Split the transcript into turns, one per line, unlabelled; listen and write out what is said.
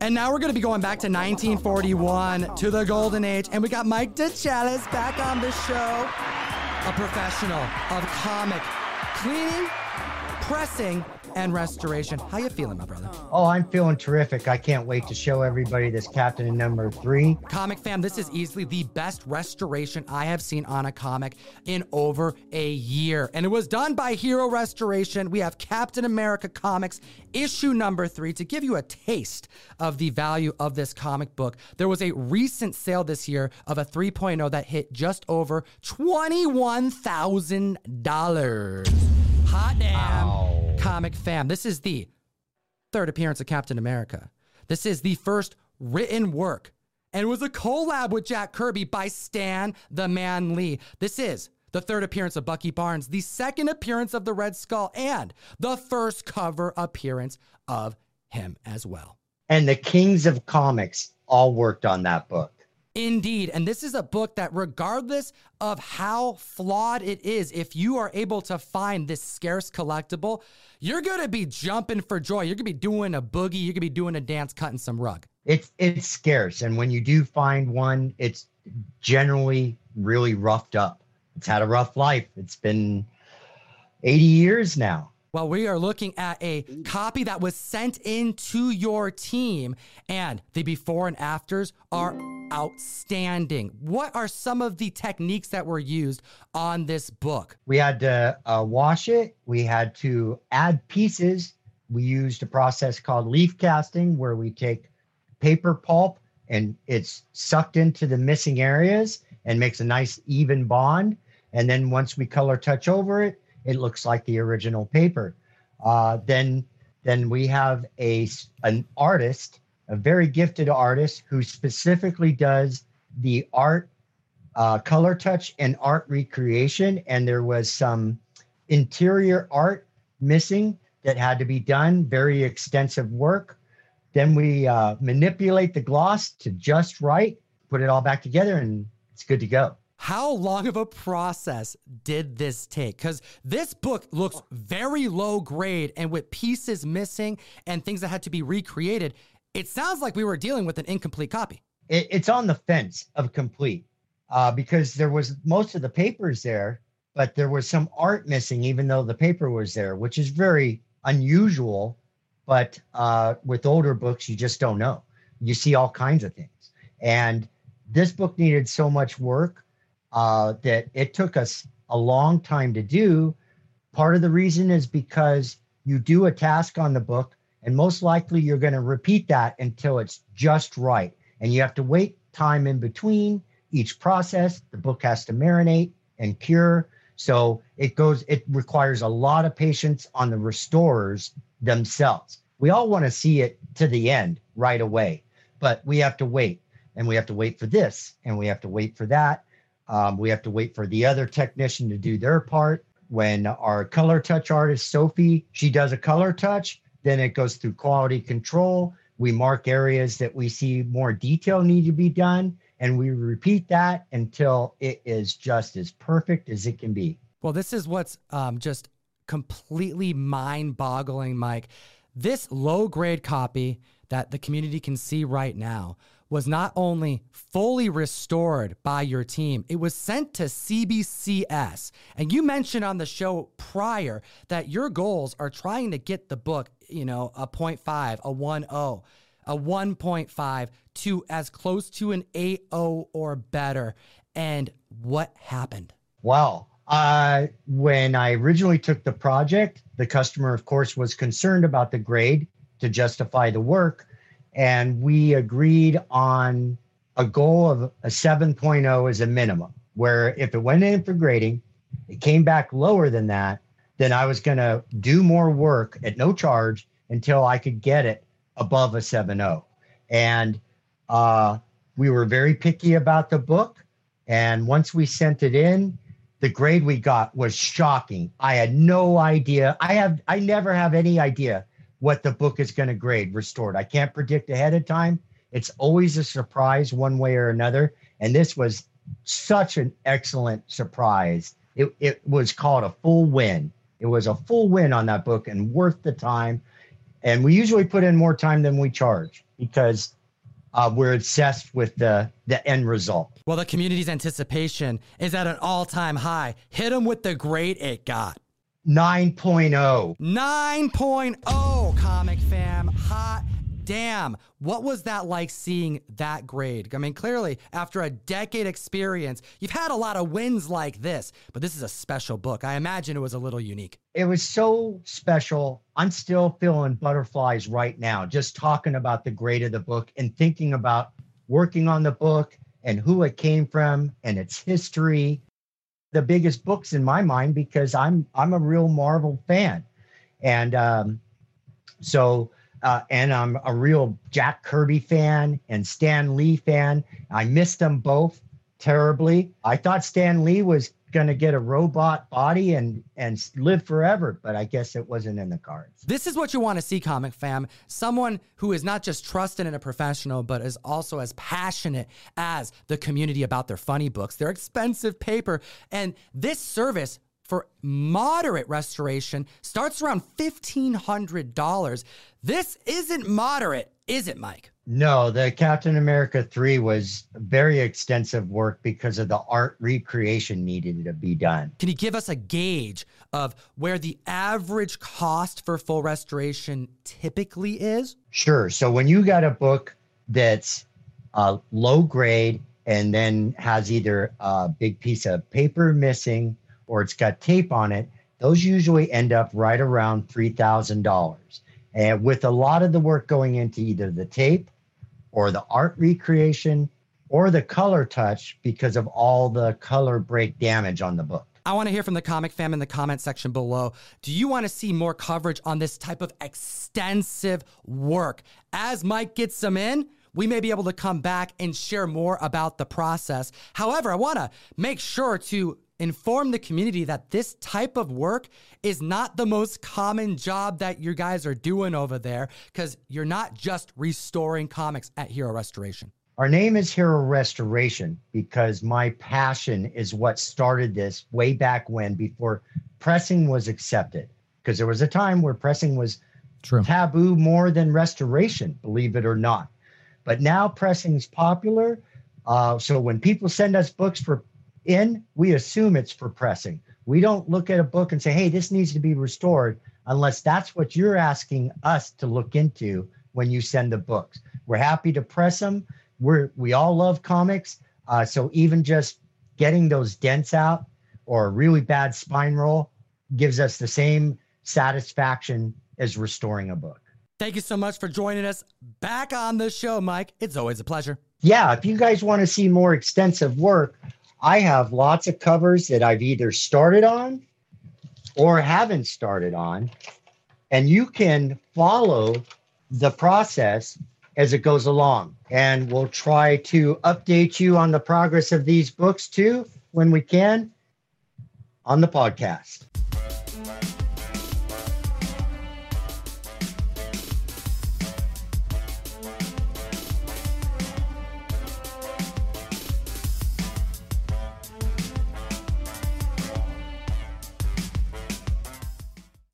And now we're going to be going back to 1941 to the golden age. And we got Mike DeChellis back on the show, a professional of comic cleaning, pressing, and restoration. How you feeling, my brother?
Oh, I'm feeling terrific. I can't wait to show everybody this Captain number three.
Comic fam, this is easily the best restoration I have seen on a comic in over a year. And it was done by Hero Restoration. We have Captain America Comics issue number three to give you a taste of the value of this comic book. There was a recent sale this year of a 3.0 that hit just over $21,000. Hot damn.
Ow.
Comic fam. This is the third appearance of Captain America. This is the first written work. And it was a collab with Jack Kirby by Stan the Man Lee. This is the third appearance of Bucky Barnes, the second appearance of the Red Skull, and the first cover appearance of him as well.
And the kings of comics all worked on that book.
Indeed. And this is a book that, regardless of how flawed it is, if you are able to find this scarce collectible, you're going to be jumping for joy. You're going to be doing a boogie. You're going to be doing a dance, cutting some rug.
It's it's scarce, and when you do find one, it's generally really roughed up. It's had a rough life. It's been 80 years now.
Well, we are looking at a copy that was sent into your team, and the before and afters are outstanding. What are some of the techniques that were used on this book?
We had to uh, wash it. We had to add pieces. We used a process called leaf casting, where we take paper pulp and it's sucked into the missing areas and makes a nice even bond. And then once we color touch over it, it looks like the original paper. Uh, then then we have a an artist, a very gifted artist who specifically does the art, uh, color touch, and art recreation. And there was some interior art missing that had to be done. Very extensive work. Then we uh, manipulate the gloss to just right, put it all back together, and it's good to go.
How long of a process did this take? Because this book looks very low grade and with pieces missing and things that had to be recreated, it sounds like we were dealing with an incomplete copy.
it, it's on the fence of complete uh, because there was most of the papers there, but there was some art missing, even though the paper was there, which is very unusual. But uh, with older books, you just don't know. You see all kinds of things. And this book needed so much work uh, that it took us a long time to do. Part of the reason is because you do a task on the book, and most likely you're going to repeat that until it's just right and you have to wait time in between each process. The book has to marinate and cure. So it goes, it requires a lot of patience on the restorers themselves. We all want to see it to the end right away, but we have to wait and we have to wait for this and we have to wait for that. Um, we have to wait for the other technician to do their part. When our color touch artist, Sophie, she does a color touch, then it goes through quality control. We mark areas that we see more detail need to be done, and we repeat that until it is just as perfect as it can be.
Well, this is what's um, just completely mind boggling, Mike. This low grade copy that the community can see right now was not only fully restored by your team, it was sent to CBCS. And you mentioned on the show prior that your goals are trying to get the book, you know, a 0.5, a 1.0, a 1.5 to as close to an 8.0 or better. And what happened?
Well, uh, when I originally took the project, the customer, of course, was concerned about the grade to justify the work. And we agreed on a goal of a 7.0 as a minimum, where if it went in for grading, it came back lower than that, then I was going to do more work at no charge until I could get it above a 7.0. And uh, we were very picky about the book. And once we sent it in, the grade we got was shocking. I had no idea. I have I never have any idea what the book is going to grade restored. I can't predict ahead of time. It's always a surprise one way or another. And this was such an excellent surprise. It, it was called a full win. It was a full win on that book and worth the time. And we usually put in more time than we charge. because uh, we're obsessed with the the end result.
Well, the community's anticipation is at an all time high. Hit them with the grade it got.
9.0.
9.0, comic fam. Hot damn. What was that like seeing that grade? I mean, clearly, after a decade experience, you've had a lot of wins like this, but this is a special book. I imagine it was a little unique.
It was so special. I'm still feeling butterflies right now, just talking about the grade of the book and thinking about working on the book and who it came from and its history the biggest books in my mind because I'm I'm a real Marvel fan, and um, so uh, and I'm a real Jack Kirby fan and Stan Lee fan. I missed them both terribly. I thought Stan Lee was going to get a robot body and and live forever but i guess it wasn't in the cards.
This is what you want to see comic fam. Someone who is not just trusted in a professional but is also as passionate as the community about their funny books their expensive paper and this service for moderate restoration starts around $1500 this isn't moderate is it mike
no, the Captain America 3 was very extensive work because of the art recreation needed to be done.
Can you give us a gauge of where the average cost for full restoration typically is?
Sure. So when you got a book that's uh, low grade and then has either a big piece of paper missing or it's got tape on it, those usually end up right around $3,000. And with a lot of the work going into either the tape or the art recreation or the color touch because of all the color break damage on the book.
I want to hear from the comic fam in the comment section below. Do you want to see more coverage on this type of extensive work? As Mike gets some in, we may be able to come back and share more about the process. However, I want to make sure to inform the community that this type of work is not the most common job that you guys are doing over there because you're not just restoring comics at Hero Restoration.
Our name is Hero Restoration because my passion is what started this way back when before pressing was accepted. Because there was a time where pressing was True. taboo more than restoration, believe it or not. But now pressing is popular. Uh, so when people send us books for in, we assume it's for pressing. We don't look at a book and say, hey, this needs to be restored unless that's what you're asking us to look into when you send the books. We're happy to press them. We're we all love comics. Uh, so even just getting those dents out or a really bad spine roll gives us the same satisfaction as restoring a book.
Thank you so much for joining us back on the show, Mike. It's always a pleasure.
Yeah, if you guys want to see more extensive work, I have lots of covers that I've either started on or haven't started on. And you can follow the process as it goes along. And we'll try to update you on the progress of these books too when we can on the podcast.